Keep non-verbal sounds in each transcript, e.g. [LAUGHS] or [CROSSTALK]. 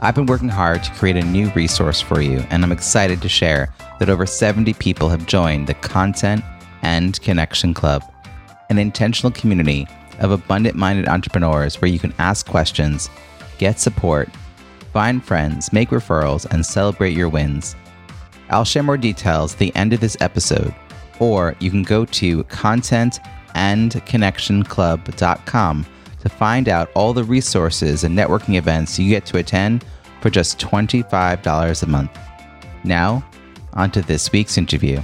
I've been working hard to create a new resource for you, and I'm excited to share that over 70 people have joined the Content and Connection Club, an intentional community of abundant minded entrepreneurs where you can ask questions, get support, find friends, make referrals, and celebrate your wins. I'll share more details at the end of this episode, or you can go to contentandconnectionclub.com to find out all the resources and networking events you get to attend for just $25 a month. Now, on to this week's interview.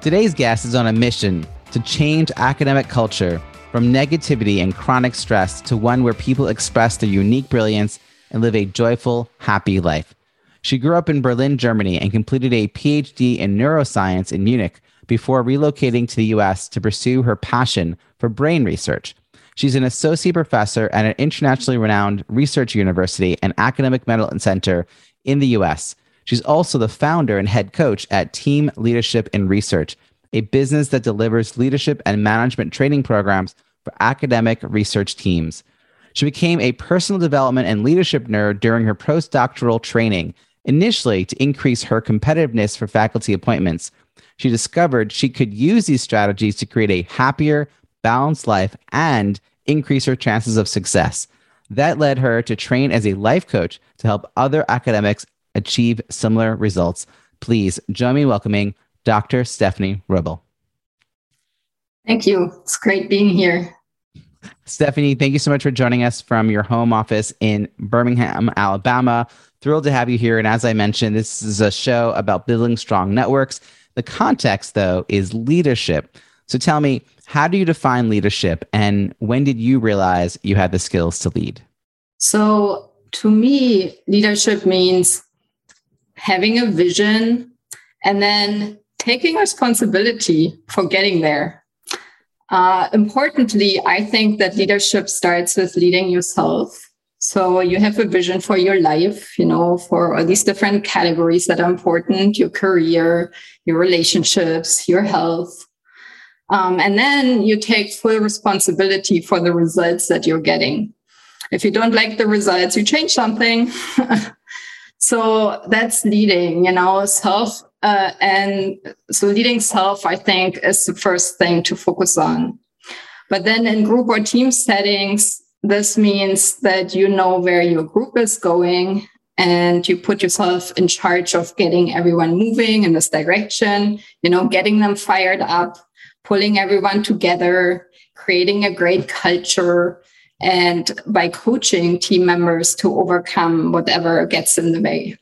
Today's guest is on a mission to change academic culture from negativity and chronic stress to one where people express their unique brilliance and live a joyful, happy life. She grew up in Berlin, Germany, and completed a PhD in neuroscience in Munich before relocating to the US to pursue her passion for brain research. She's an associate professor at an internationally renowned research university and academic medical center in the US. She's also the founder and head coach at Team Leadership In Research, a business that delivers leadership and management training programs for academic research teams. She became a personal development and leadership nerd during her postdoctoral training, initially to increase her competitiveness for faculty appointments. She discovered she could use these strategies to create a happier, balanced life and increase her chances of success. That led her to train as a life coach to help other academics achieve similar results. Please join me welcoming Dr. Stefanie Robel. Thank you. It's great being here. Stefanie, thank you so much for joining us from your home office in Birmingham, Alabama. Thrilled to have you here. And as I mentioned, this is a show about building strong networks. The context, though, is leadership. So tell me, how do you define leadership and when did you realize you had the skills to lead? So, to me, leadership means having a vision and then taking responsibility for getting there. Uh, importantly, I think that leadership starts with leading yourself. So you have a vision for your life, you know, for all these different categories that are important your career, your relationships, your health. Um, and then you take full responsibility for the results that you're getting. If you don't like the results, you change something. [LAUGHS] so that's leading, you know, self uh, and so leading self, I think, is the first thing to focus on. But then in group or team settings, this means that you know where your group is going and you put yourself in charge of getting everyone moving in this direction, you know, getting them fired up, pulling everyone together, creating a great culture, and by coaching team members to overcome whatever gets in the way.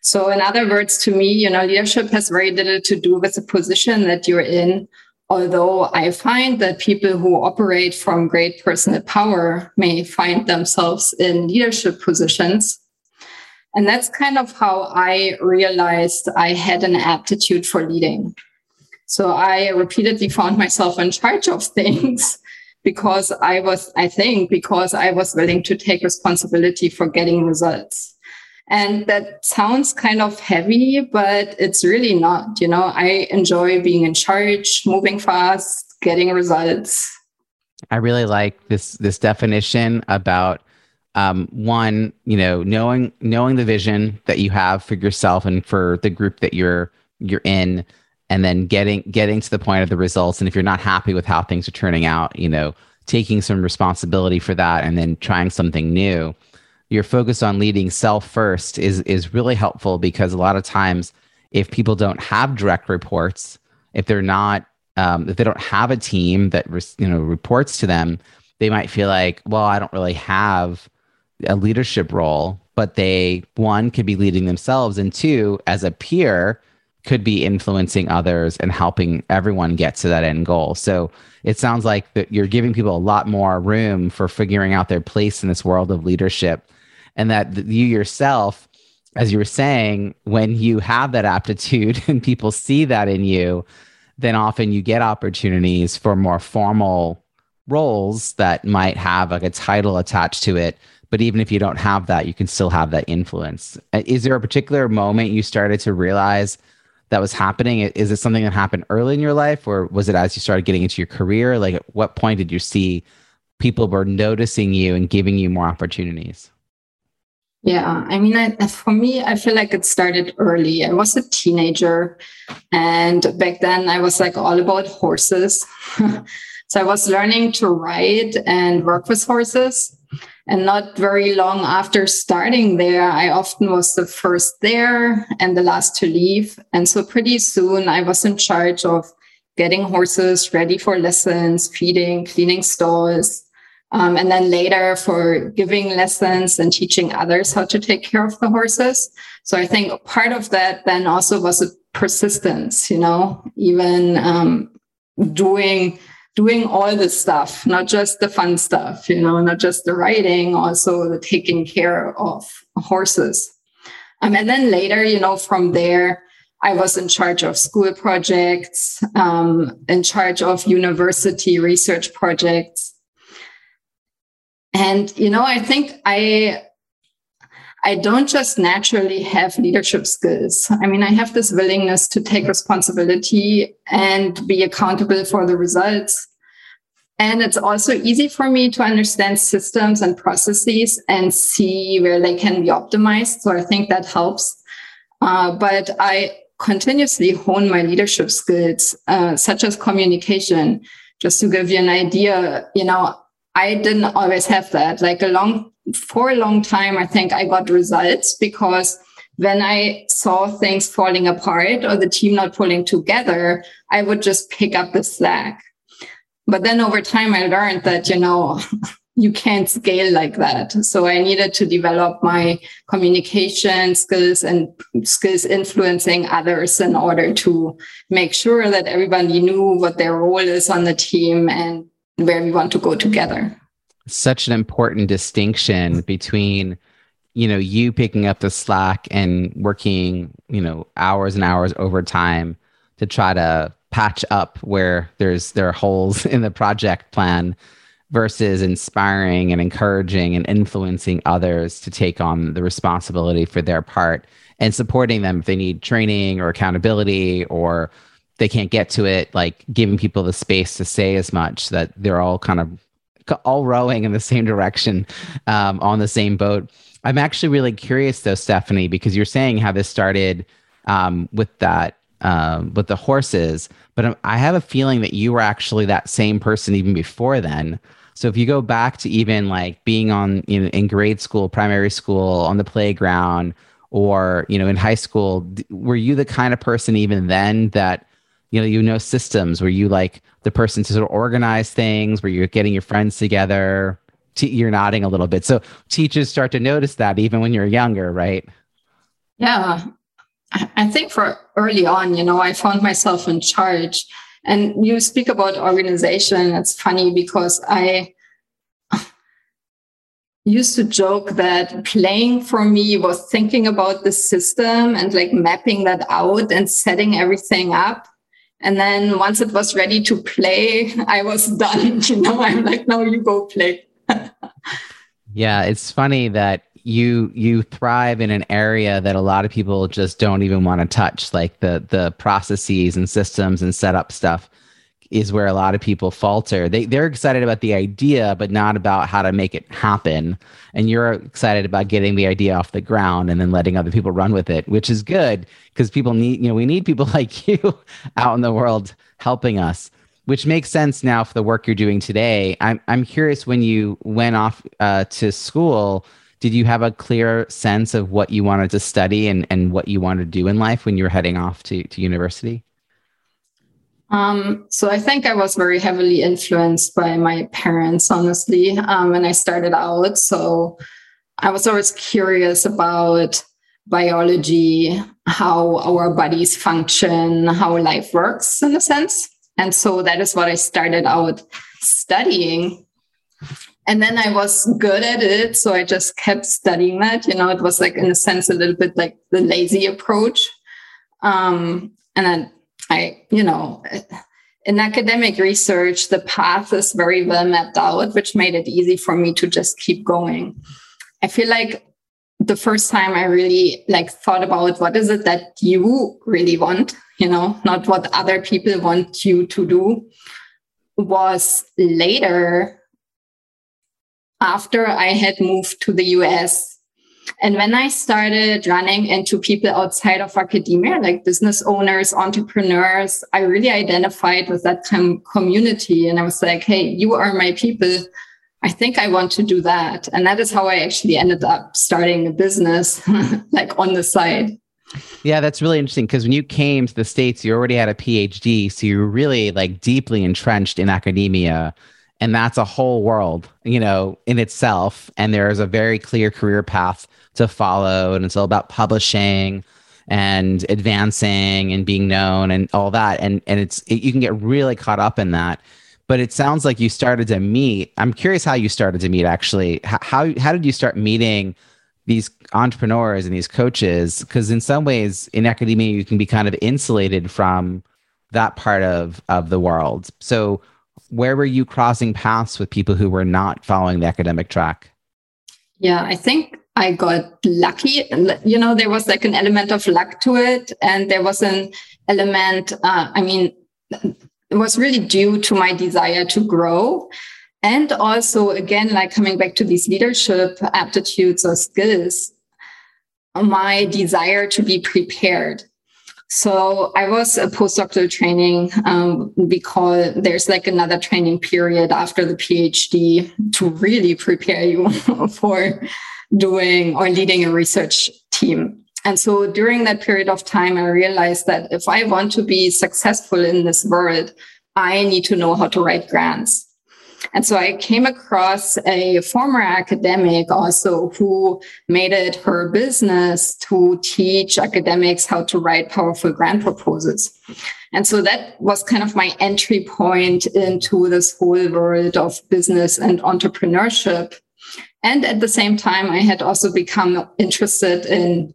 So, in other words, to me, you know, leadership has very little to do with the position that you're in. Although I find that people who operate from great personal power may find themselves in leadership positions. And that's kind of how I realized I had an aptitude for leading. So I repeatedly found myself in charge of things [LAUGHS] because I was, I think, because I was willing to take responsibility for getting results. And that sounds kind of heavy, but it's really not. You know, I enjoy being in charge, moving fast, getting results. I really like this this definition about um, one, you know, knowing knowing the vision that you have for yourself and for the group that you're you're in, and then getting getting to the point of the results. And if you're not happy with how things are turning out, you know, taking some responsibility for that, and then trying something new your focus on leading self first is is really helpful because a lot of times if people don't have direct reports if they're not um, if they don't have a team that you know reports to them they might feel like well i don't really have a leadership role but they one could be leading themselves and two as a peer could be influencing others and helping everyone get to that end goal. So it sounds like that you're giving people a lot more room for figuring out their place in this world of leadership and that you yourself as you were saying when you have that aptitude [LAUGHS] and people see that in you then often you get opportunities for more formal roles that might have like a title attached to it. But even if you don't have that you can still have that influence. Uh, is there a particular moment you started to realize that was happening is it something that happened early in your life or was it as you started getting into your career like at what point did you see people were noticing you and giving you more opportunities yeah, I mean, I, for me, I feel like it started early. I was a teenager, and back then I was like all about horses. [LAUGHS] so I was learning to ride and work with horses. And not very long after starting there, I often was the first there and the last to leave. And so pretty soon I was in charge of getting horses ready for lessons, feeding, cleaning stalls, um, and then later for giving lessons and teaching others how to take care of the horses. So I think part of that then also was a persistence, you know, even um, doing doing all the stuff, not just the fun stuff, you know, not just the riding, also the taking care of horses. Um, and then later, you know, from there, I was in charge of school projects, um, in charge of university research projects. And, you know, I think I, I don't just naturally have leadership skills. I mean, I have this willingness to take responsibility and be accountable for the results. And it's also easy for me to understand systems and processes and see where they can be optimized. So I think that helps. Uh, but I continuously hone my leadership skills, uh, such as communication. Just to give you an idea, you know, I didn't always have that. Like a long, for a long time, I think I got results because when I saw things falling apart or the team not pulling together, I would just pick up the slack. But then over time, I learned that, you know, [LAUGHS] you can't scale like that. So I needed to develop my communication skills and skills influencing others in order to make sure that everybody knew what their role is on the team and where we want to go together. Such an important distinction between you know you picking up the slack and working you know hours and hours overtime to try to patch up where there's there are holes [LAUGHS] in the project plan versus inspiring and encouraging and influencing others to take on the responsibility for their part and supporting them if they need training or accountability or they can't get to it like giving people the space to say as much that they're all kind of all rowing in the same direction um, on the same boat. I'm actually really curious though stefanie because you're saying how this started um, with that um, with the horses but i have a feeling that you were actually that same person even before then. So if you go back to even like being on you know in grade school primary school on the playground or you know in high school were you the kind of person even then that you know you know systems where you like the person to sort of organize things where you're getting your friends together T- you're nodding a little bit. So teachers start to notice that even when you're younger right? Yeah. I think for early on you know i found myself in charge. And you speak about organization. It's funny because i used to joke that playing for me was thinking about the system and like mapping that out and setting everything up and then once it was ready to play, I was [LAUGHS] done. You know, I'm like, no, you go play. [LAUGHS] yeah, it's funny that you you thrive in an area that a lot of people just don't even want to touch, like the the processes and systems and setup stuff is where a lot of people falter. They they're excited about the idea, but not about how to make it happen. And you're excited about getting the idea off the ground and then letting other people run with it, which is good because people need, you know, we need people [LAUGHS] like you out in the world helping us. Which makes sense now for the work you're doing today. I'm I'm curious when you went off uh, to school, did you have a clear sense of what you wanted to study and, and what you wanted to do in life when you were heading off to, to university? Um, so I think I was very heavily influenced by my parents, honestly, um, when I started out. So I was always curious about biology, how our bodies function, how life works in a sense. And so that is what I started out studying. and then I was good at it. So I just kept studying that. You know, it was like, in a sense, a little bit like the lazy approach. Um, and then I, you know, in academic research, the path is very well mapped out, which made it easy for me to just keep going. I feel like the first time I really like thought about what is it that you really want, you know, not what other people want you to do, was later after I had moved to the US and when I started running into people outside of academia, like business owners, entrepreneurs, I really identified with that com- community. And I was like, hey, you are my people. I think I want to do that. And that is how I actually ended up starting a business, [LAUGHS] like on the side. Yeah, that's really interesting because when you came to the States, you already had a PhD. So you were really like deeply entrenched in academia and that's a whole world you know in itself. And there's a very clear career path to follow. And it's all about publishing and advancing and being known and all that. And and it's it, you can get really caught up in that. But it sounds like you started to meet i'm curious how you started to meet actually. How how did you start meeting these entrepreneurs and these coaches? Because in some ways in academia you can be kind of insulated from that part of of the world. So where were you crossing paths with people who were not following the academic track? Yeah, I think I got lucky. You know, there was like an element of luck to it. And there was an element, uh, I mean, it was really due to my desire to grow. And also, again, like coming back to these leadership aptitudes or skills, my desire to be prepared. So I was a postdoctoral training. Um, we call there's like another training period after the PhD to really prepare you [LAUGHS] for doing or leading a research team. And so during that period of time, I realized that if I want to be successful in this world, I need to know how to write grants. And so I came across a former academic also who made it her business to teach academics how to write powerful grant proposals. And so that was kind of my entry point into this whole world of business and entrepreneurship. And at the same time, I had also become interested in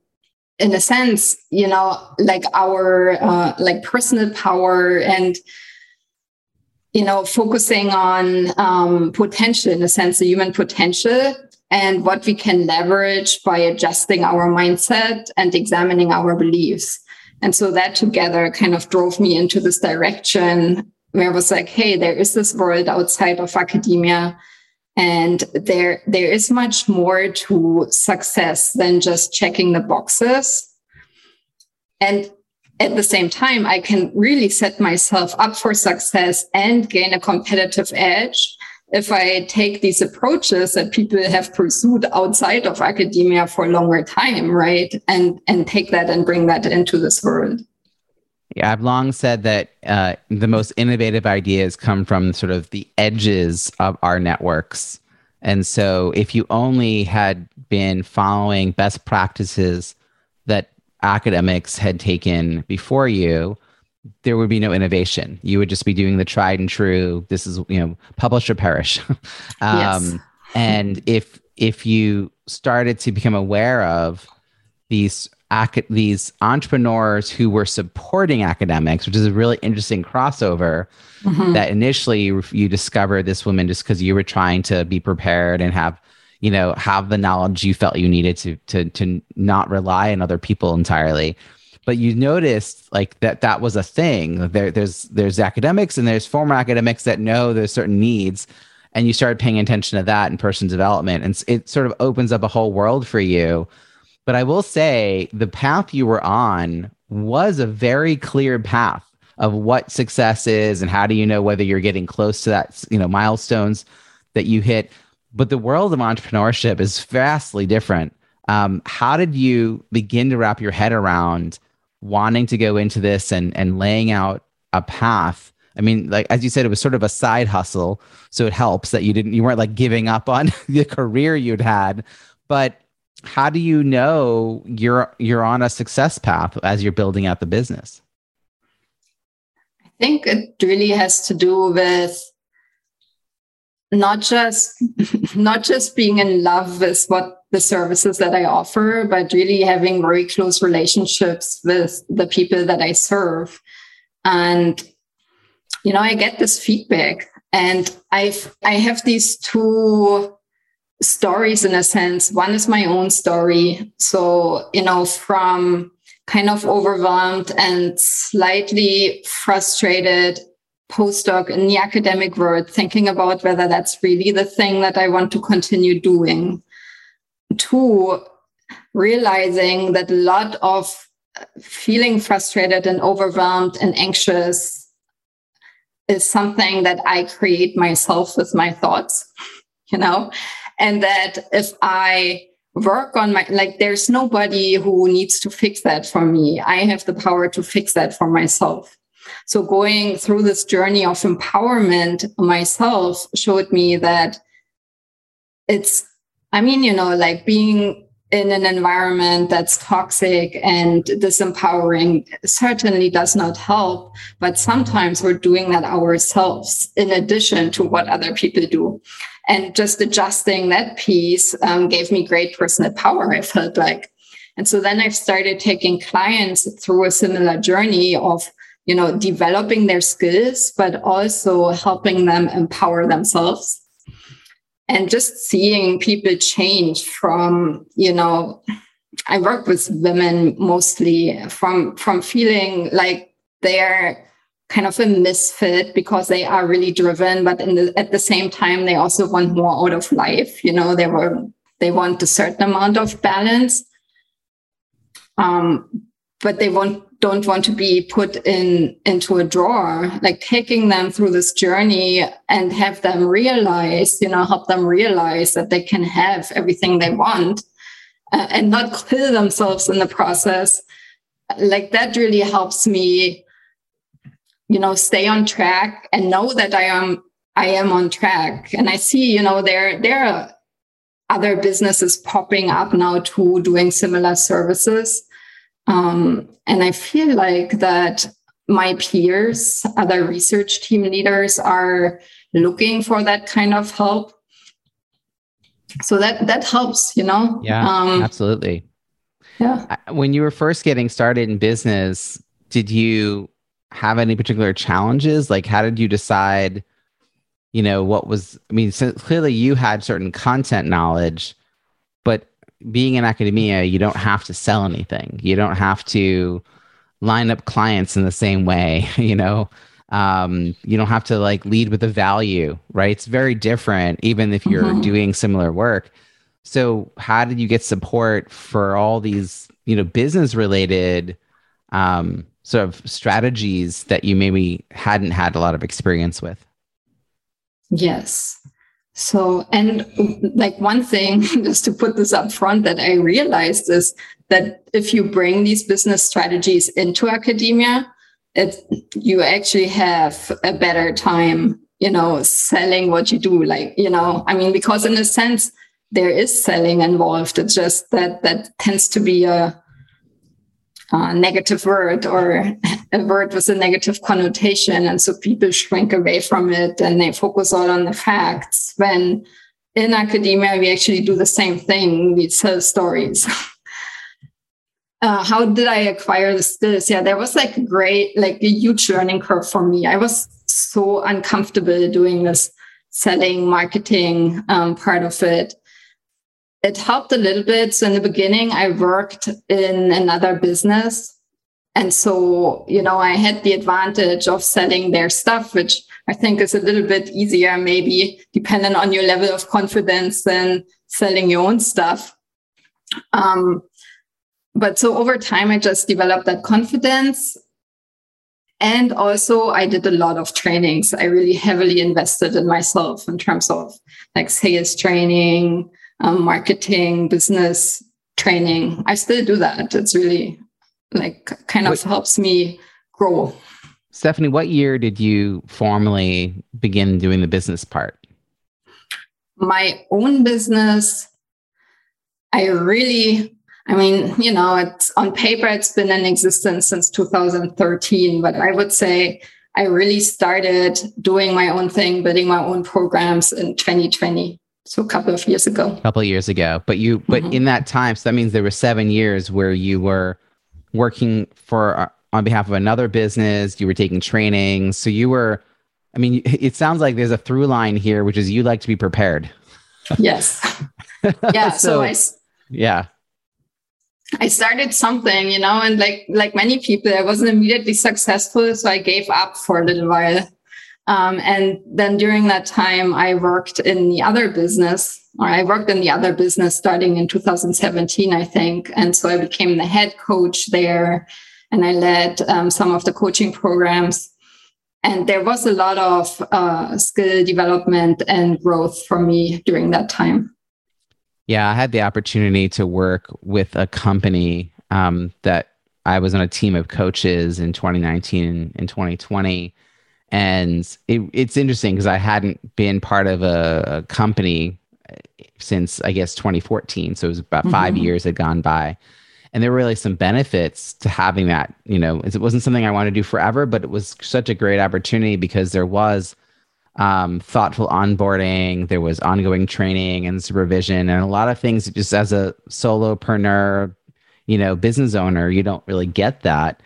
in a sense, you know, like our uh, like personal power and you know, focusing on um, potential in a sense, the human potential and what we can leverage by adjusting our mindset and examining our beliefs. And so that together kind of drove me into this direction where I was like, hey, there is this world outside of academia. And there, there is much more to success than just checking the boxes. And at the same time, I can really set myself up for success and gain a competitive edge if I take these approaches that people have pursued outside of academia for a longer time, right? And and take that and bring that into this world. Yeah, I've long said that uh, the most innovative ideas come from sort of the edges of our networks. And so, if you only had been following best practices that academics had taken before you, there would be no innovation. You would just be doing the tried and true. This is you know publish or perish. [LAUGHS] um, yes. and if if you started to become aware of these ac- these entrepreneurs who were supporting academics, which is a really interesting crossover. Mm-hmm. That initially you, you discovered this woman just because you were trying to be prepared and have you know have the knowledge you felt you needed to to to not rely on other people entirely. But you noticed like that that was a thing. There there's there's academics and there's former academics that know there's certain needs and you started paying attention to that in person development and it sort of opens up a whole world for you. But i will say the path you were on was a very clear path of what success is and how do you know whether you're getting close to that you know milestones that you hit but the world of entrepreneurship is vastly different. Um, how did you begin to wrap your head around wanting to go into this and and laying out a path? I mean, like as you said, it was sort of a side hustle, so it helps that you didn't you weren't like giving up on [LAUGHS] the career you'd had. But how do you know you're you're on a success path as you're building out the business? I think it really has to do with not just not just being in love with what the services that I offer, but really having very close relationships with the people that I serve. And you know, I get this feedback and I've I have these two stories in a sense. One is my own story. So, you know, from kind of overwhelmed and slightly frustrated postdoc in the academic world, thinking about whether that's really the thing that I want to continue doing. Two, realizing that a lot of feeling frustrated and overwhelmed and anxious is something that I create myself with my thoughts, you know, and that if I work on my, like, there's nobody who needs to fix that for me. I have the power to fix that for myself. So going through this journey of empowerment myself showed me that it's, I mean, you know, like being in an environment that's toxic and disempowering certainly does not help. But sometimes we're doing that ourselves in addition to what other people do. And just adjusting that piece um, gave me great personal power, I felt like. And so then I've started taking clients through a similar journey of, you know, developing their skills, but also helping them empower themselves. And just seeing people change from you know i work with women mostly from from feeling like they're kind of a misfit because they are really driven but the, at the same time they also want more out of life you know they were they want a certain amount of balance. Um, but they want don't want to be put in into a drawer like taking them through this journey and have them realize you know help them realize that they can have everything they want uh, and not kill themselves in the process. Like that really helps me you know stay on track and know that i am i am on track. And i see you know there there are other businesses popping up now too doing similar services um, and I feel like that my peers, other research team leaders, are looking for that kind of help. So that that helps, you know. Yeah, um, absolutely. Yeah. When you were first getting started in business, did you have any particular challenges? Like, how did you decide? You know, what was? I mean, so clearly you had certain content knowledge, being in academia, you don't have to sell anything. You don't have to line up clients in the same way, [LAUGHS] you know. Um, you don't have to like lead with a value, right? It's very different, even if you're mm-hmm. doing similar work. So, how did you get support for all these, you know, business related um, sort of strategies that you maybe hadn't had a lot of experience with? Yes. So, and like one thing, [LAUGHS] just to put this up front, that I realized is that if you bring these business strategies into academia, it, you actually have a better time, you know, selling what you do. Like, you know, I mean, because in a sense, there is selling involved. It's just that that tends to be a, a negative word or [LAUGHS] a word with a negative connotation. And so people shrink away from it and they focus all on the facts. When in academia, we actually do the same thing. We tell stories. [LAUGHS] uh, how did I acquire the skills? Yeah, there was like a great, like a huge learning curve for me. I was so uncomfortable doing this selling, marketing um, part of it it helped a little bit. So in the beginning, I worked in another business and so, you know, I had the advantage of selling their stuff, which I think is a little bit easier, maybe depending on your level of confidence than selling your own stuff. Um, but so over time, I just developed that confidence. And also, I did a lot of trainings. I really heavily invested in myself in terms of like sales training, um, marketing, business training. I still do that. It's really like kind of what, helps me grow. Stefanie, what year did you formally begin doing the business part? My own business, I really, I mean, you know, it's on paper, it's been in existence since 2013, but I would say I really started doing my own thing, building my own programs in 2020. So a couple of years ago. A couple of years ago. But you but mm-hmm. in that time, so that means there were seven years where you were working for uh, on behalf of another business, you were taking training. So you were I mean, it sounds like there's a through line here, which is you like to be prepared. Yes. [LAUGHS] Yeah. so, so I, yeah. I started something, you know, and like like many people, I wasn't immediately successful, so I gave up for a little while. Um, and then during that time, I worked in the other business, or I worked in the other business starting in 2017, I think. And so I became the head coach there, and I led um, some of the coaching programs. And there was a lot of uh, skill development and growth for me during that time. Yeah, I had the opportunity to work with a company um, that I was on a team of coaches in 2019 and 2020. And it, it's interesting because I hadn't been part of a, a, company since, I guess, 2014. So it was about mm-hmm. five years had gone by. And there were really some benefits to having that. You know, it wasn't something I wanted to do forever, but it was such a great opportunity because there was um, thoughtful onboarding. There was ongoing training and supervision, and a lot of things. Just as a solopreneur, you know, business owner, you don't really get that.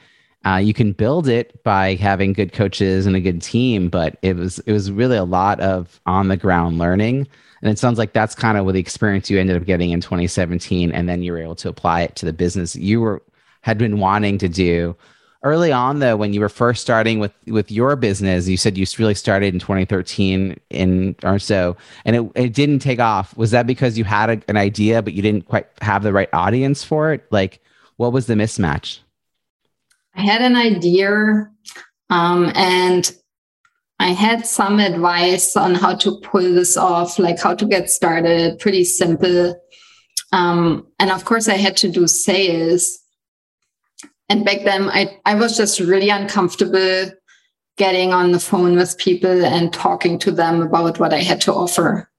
Uh, you can build it by having good coaches and a good team, but it was it was really a lot of on the ground learning. And it sounds like that's kind of what the experience you ended up getting in 2017, and then you were able to apply it to the business you were had been wanting to do. Early on though when you were first starting with with your business you said you really started in 2013 in or so and it, it didn't take off. Was that because you had a, an idea but you didn't quite have the right audience for it? Like what was the mismatch i had an idea um, and i had some advice on how to pull this off like how to get started pretty simple um, and of course i had to do sales and back then I, I was just really uncomfortable getting on the phone with people and talking to them about what I had to offer.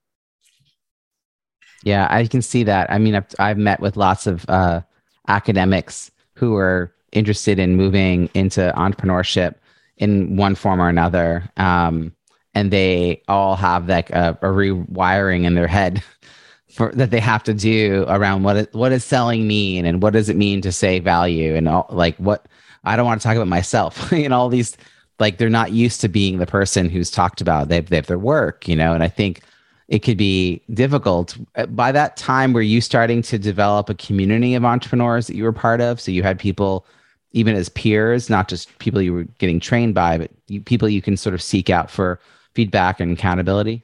Yeah, I can see that. I mean, I've, I've met with lots of uh, academics who are interested in moving into entrepreneurship in one form or another. Um, and they all have like a, a rewiring in their head [LAUGHS] for that they have to do around what what does selling mean and what does it mean to say value and all like what I don't want to talk about myself [LAUGHS] and all these like they're not used to being the person who's talked about. They have, they have their work you know and I think it could be difficult. By that time were you starting to develop a community of entrepreneurs that you were part of? So you had people even as peers not just people you were getting trained by but you, people you can sort of seek out for feedback and accountability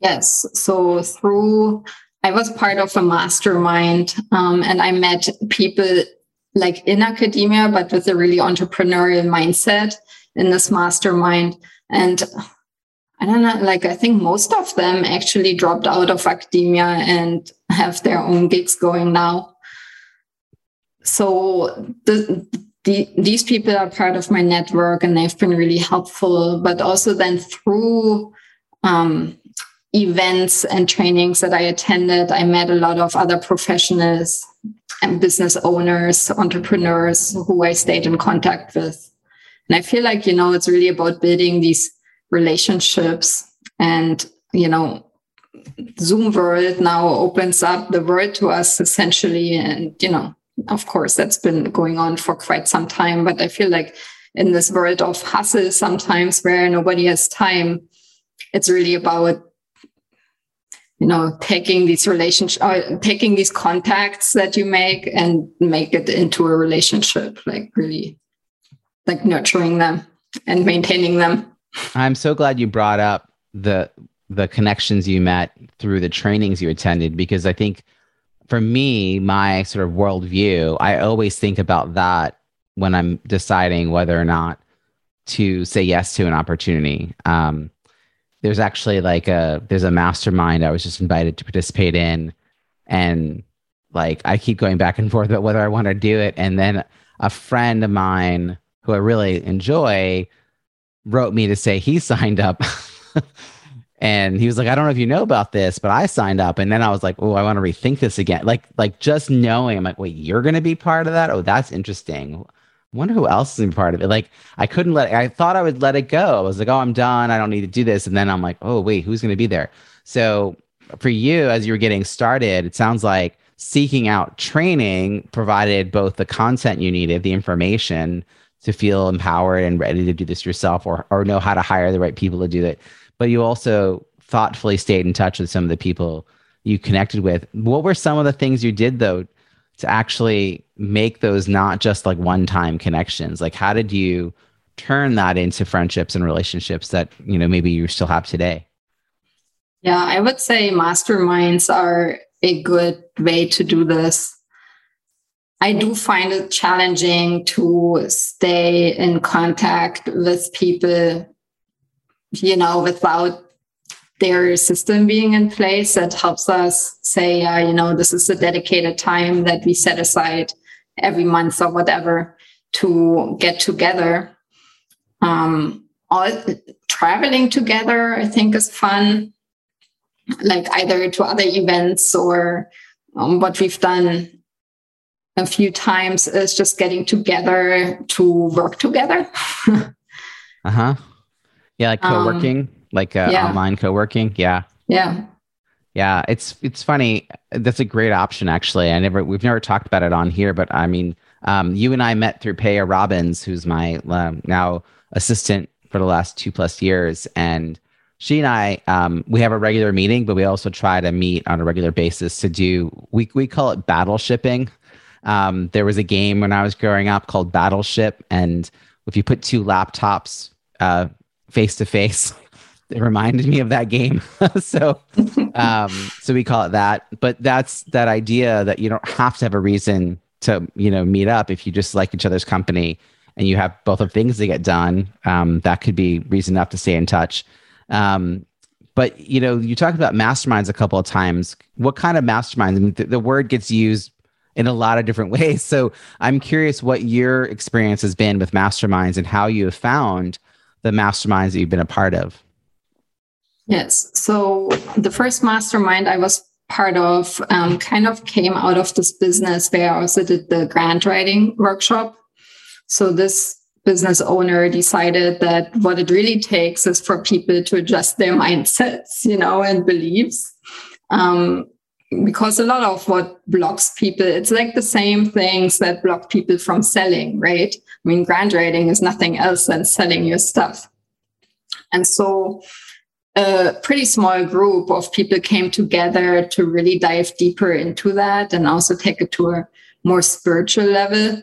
Yes. So through, I was part of a mastermind um, and I met people like in academia, but with a really entrepreneurial mindset in this mastermind. And I don't know, like I think most of them actually dropped out of academia and have their own gigs going now. So the, the, these people are part of my network and they've been really helpful. But also then through um, events and trainings that I attended, I met a lot of other professionals and business owners, entrepreneurs who I stayed in contact with. And I feel like, you know, it's really about building these relationships and, you know, Zoom world now opens up the world to us essentially. And, you know, of course, that's been going on for quite some time. But I feel like in this world of hustle, sometimes where nobody has time, it's really about you know taking these relationships uh, taking these contacts that you make and make it into a relationship like really like nurturing them and maintaining them i'm so glad you brought up the the connections you met through the trainings you attended because i think for me my sort of worldview i always think about that when i'm deciding whether or not to say yes to an opportunity um, there's actually like a there's a mastermind I was just invited to participate in, and like I keep going back and forth about whether I want to do it. And then a friend of mine who I really enjoy wrote me to say he [LAUGHS] signed up. And he was like, I don't know if you know about this, but I signed up. And then I was like, oh, I want to rethink this again. Like, like just knowing, I'm like, wait, you're going to be part of that? Oh, that's interesting. wonder who else is part of it. Like I couldn't let I thought I would let it go. I was like, oh, I'm done. I don't need to do this. And then I'm like, oh wait, who's gonna be there? So for you, as you were getting started, it sounds like seeking out training provided both the content you needed, the information to feel empowered and ready to do this yourself or or know how to hire the right people to do it. But you also thoughtfully stayed in touch with some of the people you connected with. What were some of the things you did though to actually make those not just like one time connections? Like how did you turn that into friendships and relationships that, you know, maybe you still have today? Yeah, I would say masterminds are a good way to do this. I do find it challenging to stay in contact with people, you know, without their system being in place that helps us say, uh, you know, this is a dedicated time that we set aside every month or whatever to get together. Um, all traveling together, I think, is fun. Like either to other events or um, what we've done a few times is just getting together to work together. [LAUGHS] uh huh. Yeah, like co working. Um, like uh, yeah. online co-working yeah. Yeah. Yeah it's it's funny. That's a great option actually. I never we've never talked about it on here but i mean um, you and i met through Paya robbins who's my um, now assistant for the last two plus years. And she and i um, we have a regular meeting but we also try to meet on a regular basis to do we, we call it battleshipping um, there was a game when i was growing up called battleship. And if you put two laptops face to face it reminded me of that game. [LAUGHS] so, um, so we call it that. But that's that idea that you don't have to have a reason to, you know, meet up if you just like each other's company and you have both of things to get done. Um, that could be reason enough to stay in touch. Um, but you know, you talked about masterminds a couple of times. What kind of masterminds? I mean, the, the word gets used in a lot of different [LAUGHS] ways. So I'm curious what your experience has been with masterminds and how you have found the masterminds that you've been a part of. Yes. So the first mastermind I was part of um, kind of came out of this business where I also did the grant writing workshop. So this business owner decided that what it really takes is for people to adjust their mindsets, you know, and beliefs. Um, because a lot of what blocks people, it's like the same things that block people from selling, right? I mean, grant writing is nothing else than selling your stuff. And so a pretty small group of people came together to really dive deeper into that and also take it to a more spiritual level.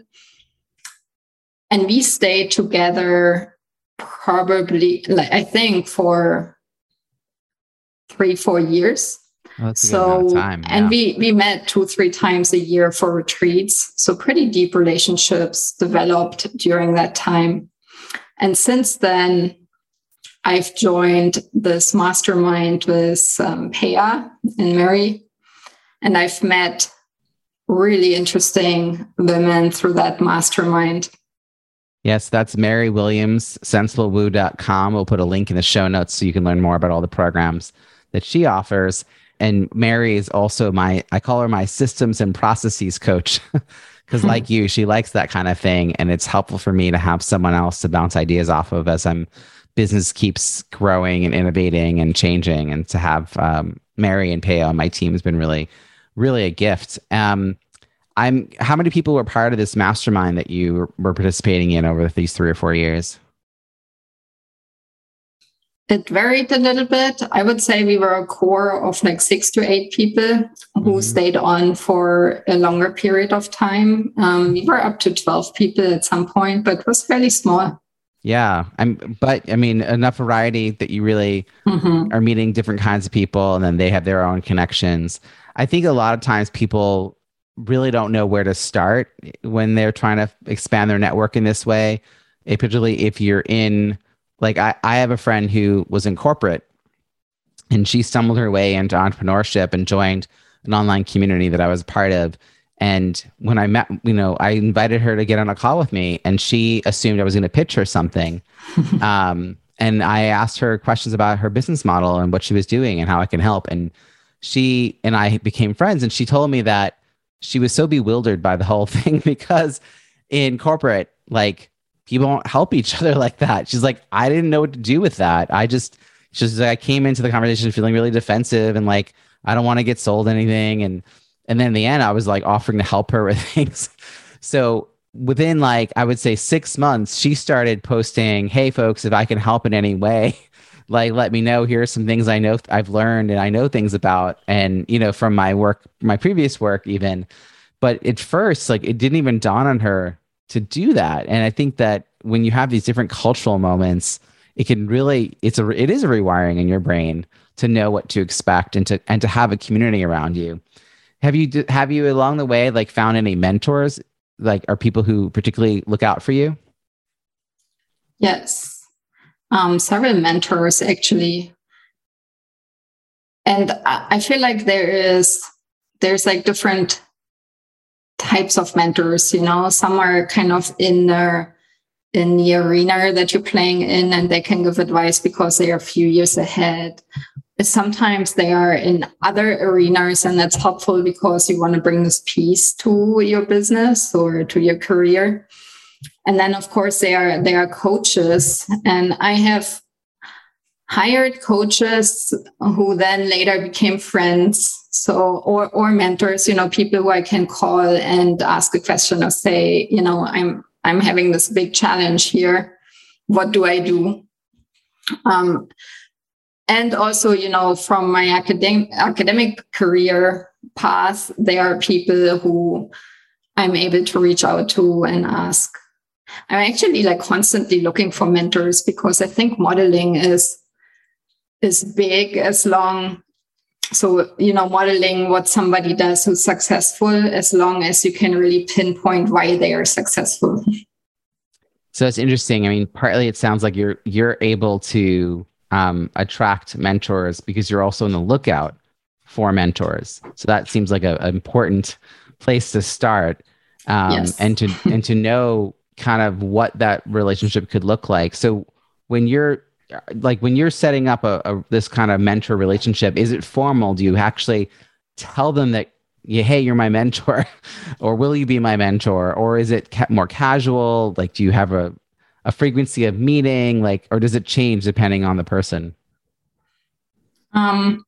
And we stayed together probably, like, I think, for three, four years. So, yeah. and we we met two, three times a year for retreats. So pretty deep relationships developed during that time. And since then, I've joined this mastermind with um, Paya and Mary, and I've met really interesting women through that mastermind. Yes, that's Mary Williams, sensiblewoo.com. We'll put a link in the show notes so you can learn more about all the programs that she offers. And Mary is also my, I call her my systems and processes coach. [LAUGHS] Because, like you, she likes that kind of thing. And it's helpful for me to have someone else to bounce ideas off of as I'm business keeps growing and innovating and changing. And to have um, Mary and Paya on my team has been really, really a gift. Um, I'm. How many people were part of this mastermind that you were participating in over these three or four years? It varied a little bit. I would say we were a core of like six to eight people who mm-hmm. stayed on for a longer period of time. Um, we were up to 12 people at some point, but it was fairly small. Yeah, I'm. But I mean, enough variety that you really mm-hmm. are meeting different kinds of people, and then they have their own connections. I think a lot of times people really don't know where to start when they're trying to expand their network in this way. Particularly if you're in, like, I, I have a friend who was in corporate, and she stumbled her way into entrepreneurship and joined an online community that I was part of and when I met, you know, I invited her to get on a call with me, and she assumed I was going to pitch her something. [LAUGHS] um, and I asked her questions about her business model and what she was doing and how I can help. And she and I became friends. And she told me that she was so bewildered by the whole [LAUGHS] thing because in corporate, like people don't help each [LAUGHS] other like that. She's like, I didn't know what to do with that. I just, she's like, I came into the conversation feeling really defensive and like, I don't want to get sold anything. And, and then in the end, I was like offering to help her [LAUGHS] with things. So within like, I would say six months, she started posting, Hey folks, if I can help in any way, [LAUGHS] like, let me know. Here are some things I know I've learned and I know things about. And, you know, from my work, my previous work, even, but at first, like, it didn't even dawn on her to do that. And I think that when you have these different cultural moments, it can really it's a it is a rewiring in your brain to know what to expect and to and to have a community around you. Have you have you along the way like found any mentors like are people who particularly look out for you? Yes. Um, several mentors actually. And I feel like there is there's like different types of mentors, you know, some are kind of in the in the arena that you're playing in and they can give advice because they are a few years ahead. Sometimes they are in other arenas and that's helpful because you want to bring this piece to your business or to your career. And then of course they are they are coaches and I have hired coaches who then later became friends so or or mentors you know people who i can call and ask a question or say you know i'm i'm having this big challenge here. What do i do? Um, and also you know from my academic academic career path there are people who i'm able to reach out to and ask. I'm actually like constantly looking for mentors because i think modeling is is big as long so you know modeling what somebody does who's successful as long as you can really pinpoint why they are successful. So it's interesting. I mean partly it sounds like you're you're able to um, attract mentors because you're also on the lookout for mentors. So that seems like an important place to start um, yes. and to and to know kind of what that relationship could look like. So when you're like when you're setting up a, a, this kind of mentor relationship is it formal? Do you actually tell them that yeah, hey you're my mentor [LAUGHS] or will you be my mentor? Or is it ca- more casual? Like do you have a, a frequency of meeting? Like or does it change depending on the person? Um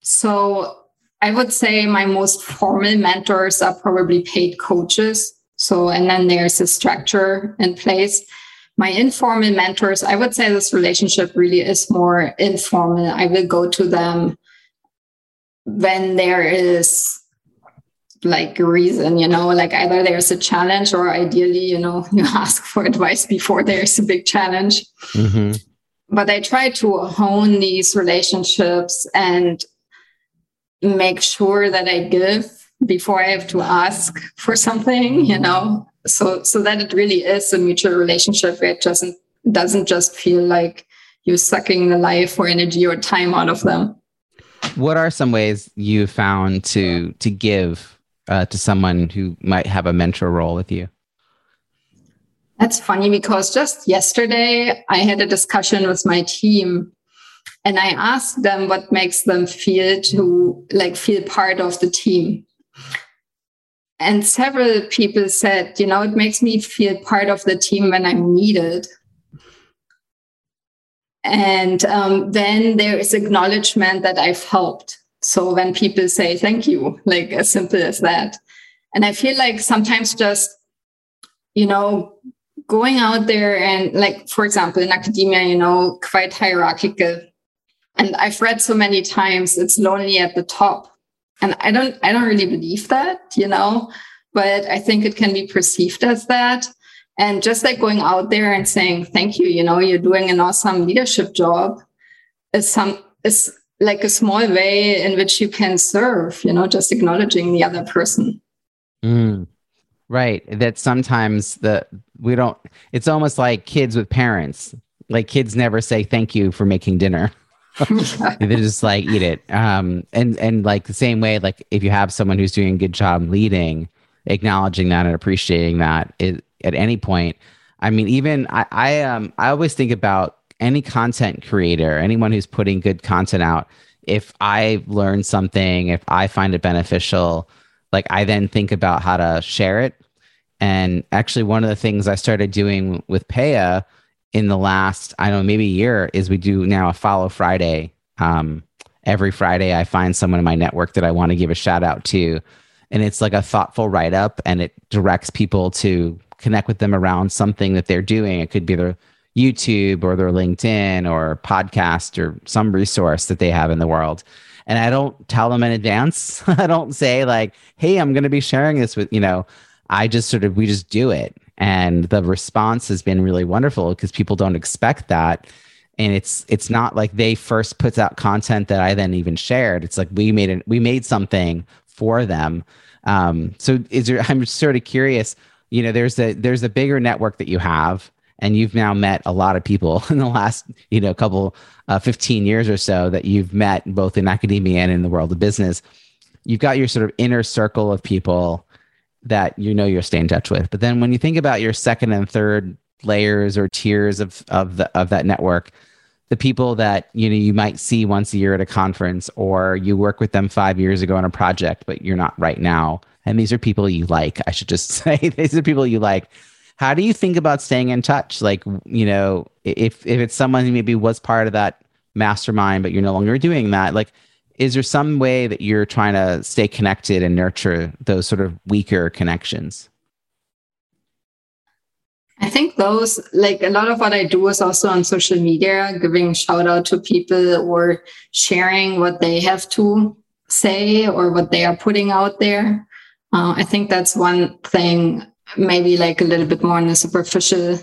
so i would say my most formal mentors are probably paid coaches. So and then there's a structure in place my informal mentors, I would say this relationship really is more informal. I will go to them when there is like a reason, you know, like either there's a challenge or ideally, you know, [LAUGHS] you ask for advice before there's a big challenge. Mm-hmm. But I try to hone these relationships and make sure that I give before I have to ask for something, you know, so so that it really is a mutual relationship where it doesn't doesn't just feel like you're sucking the life or energy or time out of them. What are some ways you found to to give uh, to someone who might have a mentor role with you? That's funny because just yesterday i had a discussion with my team and i asked them what makes them feel to like feel part of the team and several people said, you know, it makes me feel part of the team when I'm needed. And um, then there is acknowledgement that I've helped. So when people say thank you, like as simple as that. And I feel like sometimes just, you know, going out there and like, for example, in academia, you know, quite hierarchical. And I've read so many times it's lonely at the top and i don't i don't really believe that you know but i think it can be perceived as that. And just like going out there and saying thank you you know you're doing an awesome leadership job is some is like a small way in which you can serve you know just acknowledging the other person. Mm, right. That sometimes the we don't it's almost like kids with parents. Like kids never say thank you for making dinner [LAUGHS] they just like eat it. Um, and and like the same way, like if you have someone who's doing a good job leading, acknowledging that and appreciating that is, at any point. I mean, even I, I um I always think about any content creator, anyone who's putting good content out. If I learn something, if I find it beneficial, like I then think about how to share it And actually, one of the things I started doing with Paya in the last, I don't know, maybe a year is we do now a follow Friday. Um, every Friday, I find someone in my network that I want to give a shout out to. And it's like a thoughtful write up and it directs people to connect with them around something that they're doing. It could be their YouTube or their LinkedIn or podcast or some resource that they have in the world. And I don't tell them in advance. [LAUGHS] I don't say, like, hey, I'm going to be sharing this with, you know, I just sort of, we just do it. And the response has been really wonderful because people don't expect that. And it's it's not like they first puts out content that I then even shared. It's like we made it, we made something for them. Um, so is there, [LAUGHS] I'm sort of curious, you know, there's a there's a bigger network that you have and you've now met a lot of people [LAUGHS] in the last you know couple uh, 15 years or so that you've met both in academia and in the world of business you've got your sort of inner circle of people that you know you're staying in touch with. But then when you think about your second and third layers or tiers of of the of that network the people that you know you might see once a year at a conference or you work with them 5 years ago on a project but you're not right now. And these are people you like i should just [LAUGHS] say. These are people you like. How do you think about staying in touch? Like you know if if it's someone who maybe was part of that mastermind but you're no longer doing that like is there some way that you're trying to stay connected and nurture those sort of weaker connections I think those, like a lot of what I do is also on social media, giving shout out to people or sharing what they have to say or what they are putting out there. Uh, I think that's one thing, maybe like a little bit more on a superficial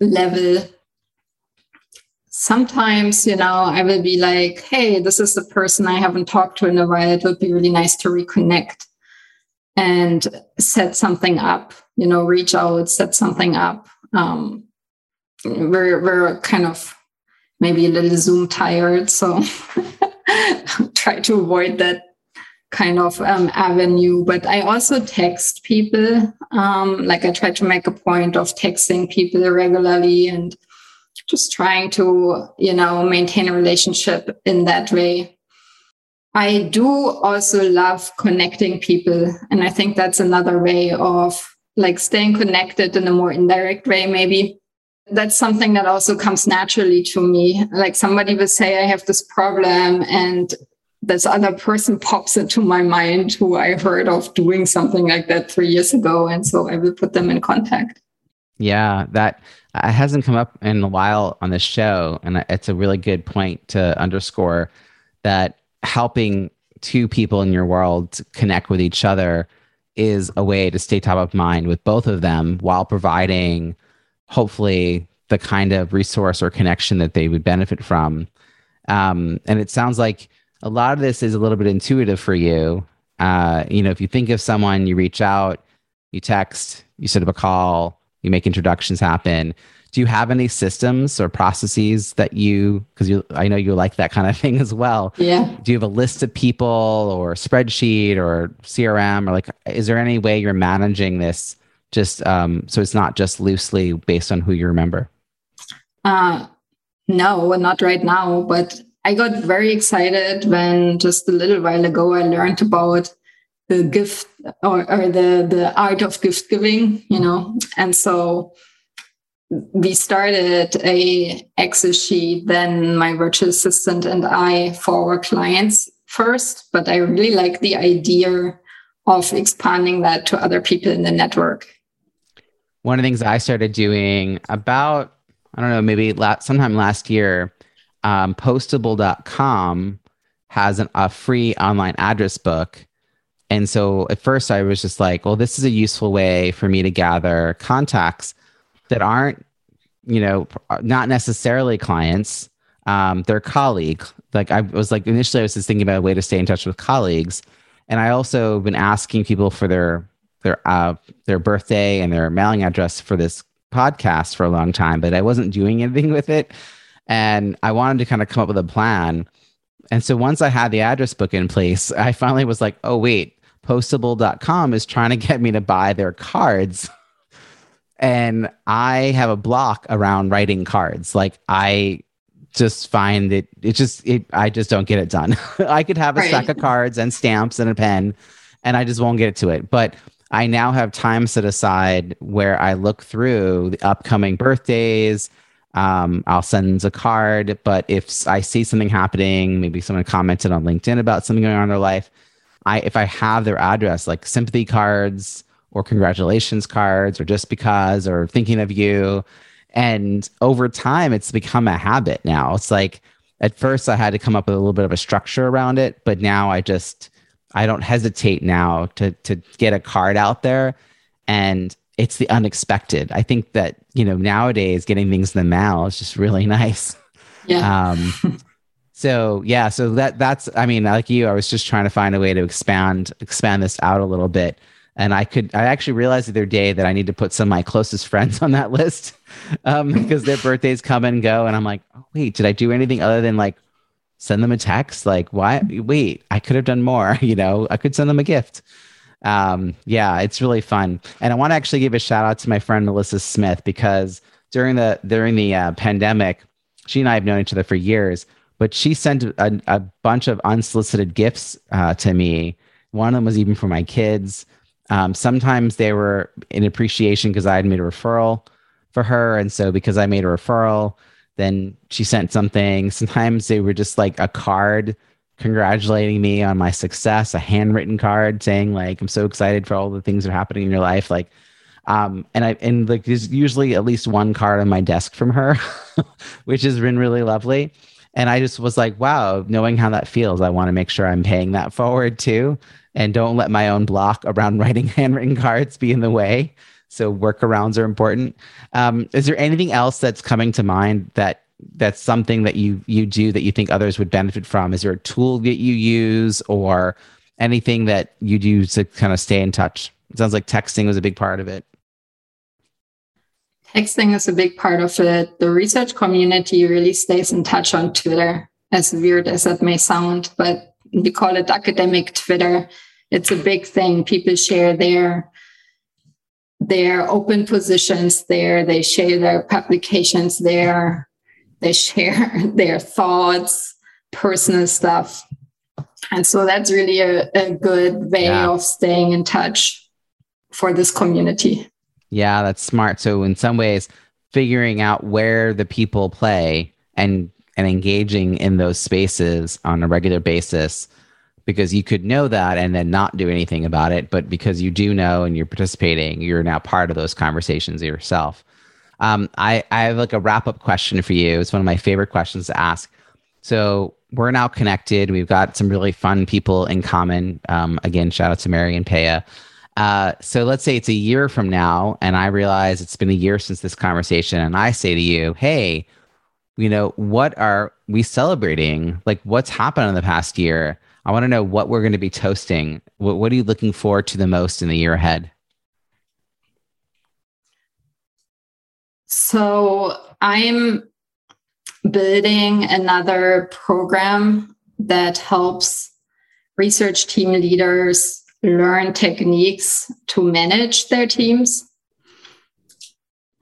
level. Sometimes, you know, I will be like, hey, this is the person I haven't talked to in a while. It would be really nice to reconnect and set something up you know reach out set something up um, we're we're kind of maybe a little zoom tired so [LAUGHS] try to avoid that kind of um, avenue but i also text people um, like i try to make a point of texting people regularly and just trying to you know maintain a relationship in that way I do also love connecting people. And I think that's another way of like staying connected in a more indirect way, maybe. That's something that also comes naturally to me. Like somebody will say, I have this problem, and this other person pops into my mind who I heard of doing something like that three years ago. And so I will put them in contact. Yeah, that uh, hasn't come up in a while on this show. And it's a really good point to underscore that helping two people in your world connect with each other is a way to stay top of mind with both of them while providing hopefully the kind of resource or connection that they would benefit from um, and it sounds like a lot of this is a little bit intuitive for you uh, you know if you think of someone you reach out you text you set up a call you make introductions happen. Do you have any systems or processes that you because you i know you like that kind of [LAUGHS] thing as well. Yeah. Do you have a list of people or spreadsheet or crm or like is there any way you're managing this just um, so it's not just loosely based on who you remember? Uh no not right now but i got very excited when just a little while ago i learned about the gift or, or the the art of gift giving you know and so we started a Excel sheet, then my virtual assistant and I for our clients first. But I really like the idea of expanding that to other people in the network. One of the things I started doing about, I don't know, maybe last, sometime last year, um, postable.com has an, a free online address book. And so at first I was just like, well, this is a useful way for me to gather contacts that aren't you know not necessarily clients. Um, they're colleagues like i was like initially i was just thinking about a way to stay in touch with colleagues. And i also been asking people for their their uh, their birthday and their mailing address for this podcast for a long time but i wasn't doing [LAUGHS] anything with it. And i wanted to kind of come up with a plan. And so once i had the address book in place i finally was like oh wait postable.com is trying to get me to buy their cards and I have a block around writing cards. Like I just find it it just it I just don't get it done. [LAUGHS] I could have a right. stack of cards and stamps and a pen and I just won't get to it. But I now have time set aside where I look through the upcoming birthdays. Um, I'll send a card, but if I see something happening, maybe someone commented on LinkedIn about something going on in their life, I if I have their address, like sympathy cards or congratulations cards or just because or thinking of you. And over time, it's become a habit now. It's like at first I had to come up with a little bit of a structure around it, but now I just I don't hesitate now to to get a card out there and it's the unexpected. I think that, you know, nowadays getting things in the mail is just really [LAUGHS] nice. Yeah. Um, so yeah, so that that's I mean, like you, I was just trying to find a way to expand expand this out a little bit. And I could I actually realized the other day that I need to put some of my closest friends on that [LAUGHS] list um, because their birthdays come and go. And I'm like, oh, wait, did I do anything other than like send them a text. Like, why? Wait, I could have done more. [LAUGHS] You know, I could send them a gift. Um, yeah, it's really fun. And I want to actually give a shout out to my friend Melissa Smith because during the during the uh, pandemic, she and I have known each other for years. But she sent a, a bunch of unsolicited gifts uh, to me. One of them was even for my kids. Um, sometimes they were in appreciation because I had made a referral for her, and so because I made a referral, then she sent something. [LAUGHS] Sometimes they were just like a card congratulating me on my success, a handwritten card saying like I'm so excited for all the things that are happening in your life. Like um and I and like there's usually at least one card on my desk from her, [LAUGHS] which has been really lovely. And I just was like, wow, knowing how that feels, I want to make sure I'm paying that forward too. And don't let my own block around [LAUGHS] writing handwritten cards be in the way. So workarounds are important. Um, is there anything else that's coming to mind that that's something that you you do that you think others would benefit from? Is there a tool that you use or anything that you do to kind of stay in touch? It sounds like texting was a big part of it. Texting is a big part of it. The research community really stays in touch on Twitter, as weird as that may sound, but we call it academic Twitter. It's a big thing. People share their their open positions there. They share their publications there. They share [LAUGHS] their thoughts, personal stuff. And so that's really a, a good way yeah. of staying in touch for this community. Yeah, that's smart. So in some ways, figuring out where the people play and and engaging in those spaces on a regular basis because you could know that and then not do anything about it. But because you do know and you're participating, you're now part of those conversations yourself. Um, I, I have like a wrap up question for you. It's one of my favorite questions to ask. So we're now connected. We've got some really fun people in common. Um, again, shout out to Mary and Paya. Uh, so let's say it's a year from now, and I realize it's been a year since this conversation, and I say to you, "Hey, you know, what are we celebrating? Like, what's happened in the past year? I want to know what we're going to be toasting. What, what are you looking forward to the most in the year ahead? So I'm building another program that helps research team leaders learn techniques to manage their teams.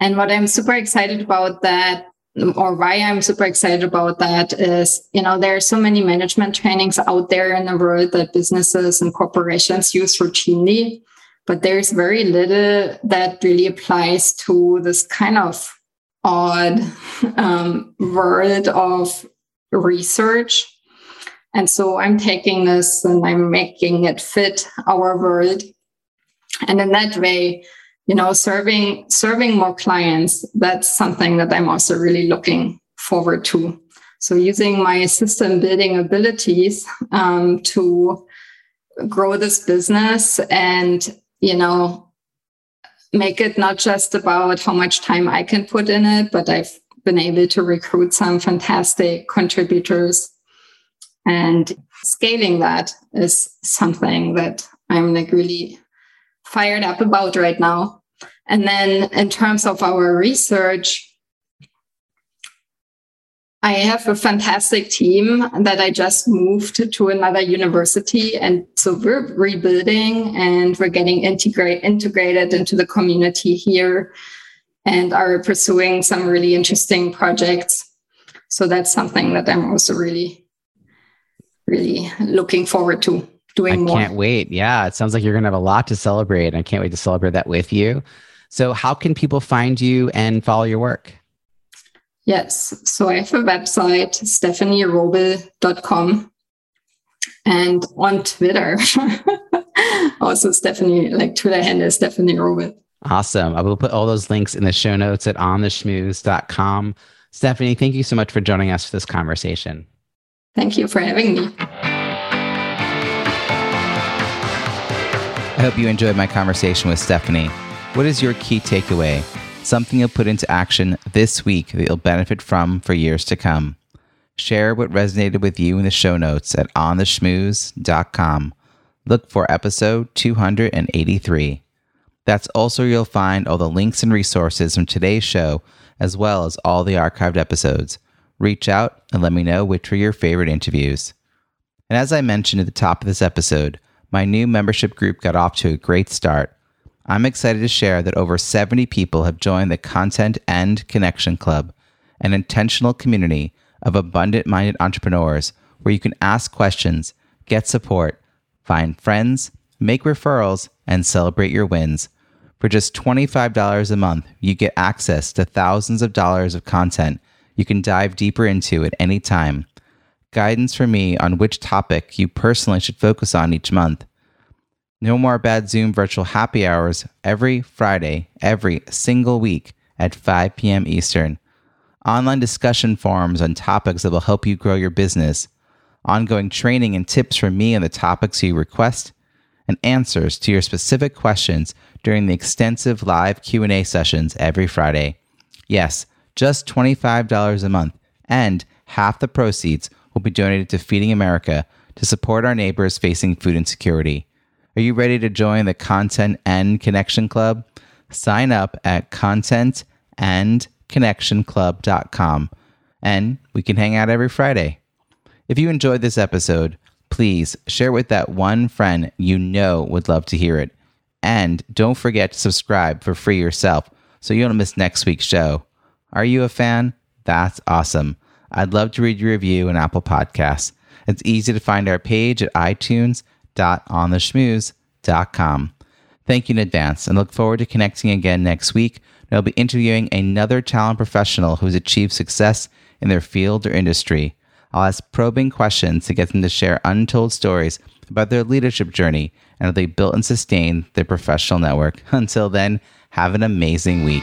And what I'm super excited about that or why I'm super excited about that is, you know, there are so many management trainings out there in the world that businesses and corporations use routinely, but there's very little that really applies to this kind of odd [LAUGHS] um, world of research. And so I'm taking this and I'm making it fit our world. And in that way, you know serving serving more clients that's something that i'm also really looking forward to so using my system building abilities um, to grow this business and you know make it not just about how much time i can put in it but i've been able to recruit some fantastic contributors and scaling that is something that i'm like really fired up about right now. And then in terms of our research, I have a fantastic team that I just moved to another university. And so we're rebuilding and we're getting integrate, integrated into the community here and are pursuing some really interesting projects. So that's something that I'm also really, really looking forward to. doing I more. can't wait. Yeah, it sounds like you're going to have a lot to celebrate. And I can't wait to celebrate that with you. So, how can people find you and follow your work? Yes. So I have a website, stefanierobel.com. And on Twitter, [LAUGHS] also Stefanie, like Twitter handle Stefanie Robel. Awesome. I will put all those links in the show notes at ontheschmooze.com. Stefanie, thank you so much for joining us for this conversation. Thank you for having me. I hope you enjoyed my conversation with Stefanie. What is your key takeaway? Something you'll put into action this week that you'll benefit from for years to come. Share what resonated with you in the show notes at ontheschmooze.com. Look for episode 283. That's also where you'll find all the links and resources from today's show, as well as all the archived episodes. Reach out and let me know which were your favorite interviews. And as I mentioned at the top of this episode, my new membership group got off to a great start. I'm excited to share that over 70 people have joined the Content and Connection Club, an intentional community of abundant minded entrepreneurs where you can ask questions, get support, find friends, make referrals, and celebrate your wins. For just $25 a month, you get access to thousands of dollars of content you can dive deeper into at any time guidance from me on which topic you personally should focus on each month. No more bad Zoom virtual happy hours every Friday, every single week at 5 p.m. Eastern. Online discussion forums on topics that will help you grow your business. Ongoing training and tips from me on the topics you request and answers to your specific questions during the extensive live Q&A sessions every Friday. Yes, just $25 a month and half the proceeds will be donated to Feeding America to support our neighbors facing food insecurity. Are you ready to join the Content and Connection Club? Sign up at contentandconnectionclub.com and we can hang out every Friday. If you enjoyed this episode, please share with that one friend you know would love to hear it. And don't forget to subscribe for free yourself so you don't miss next week's show. Are you a fan? That's awesome. I'd love to read your review in Apple Podcasts. It's easy to find our page at itunes.ontheschmooze.com. Thank you in advance and look forward to connecting again next week. I'll be interviewing another talent professional who's achieved success in their field or industry. I'll ask probing questions to get them to share untold stories about their leadership journey and how they built and sustained their professional network. [LAUGHS] Until then, have an amazing week.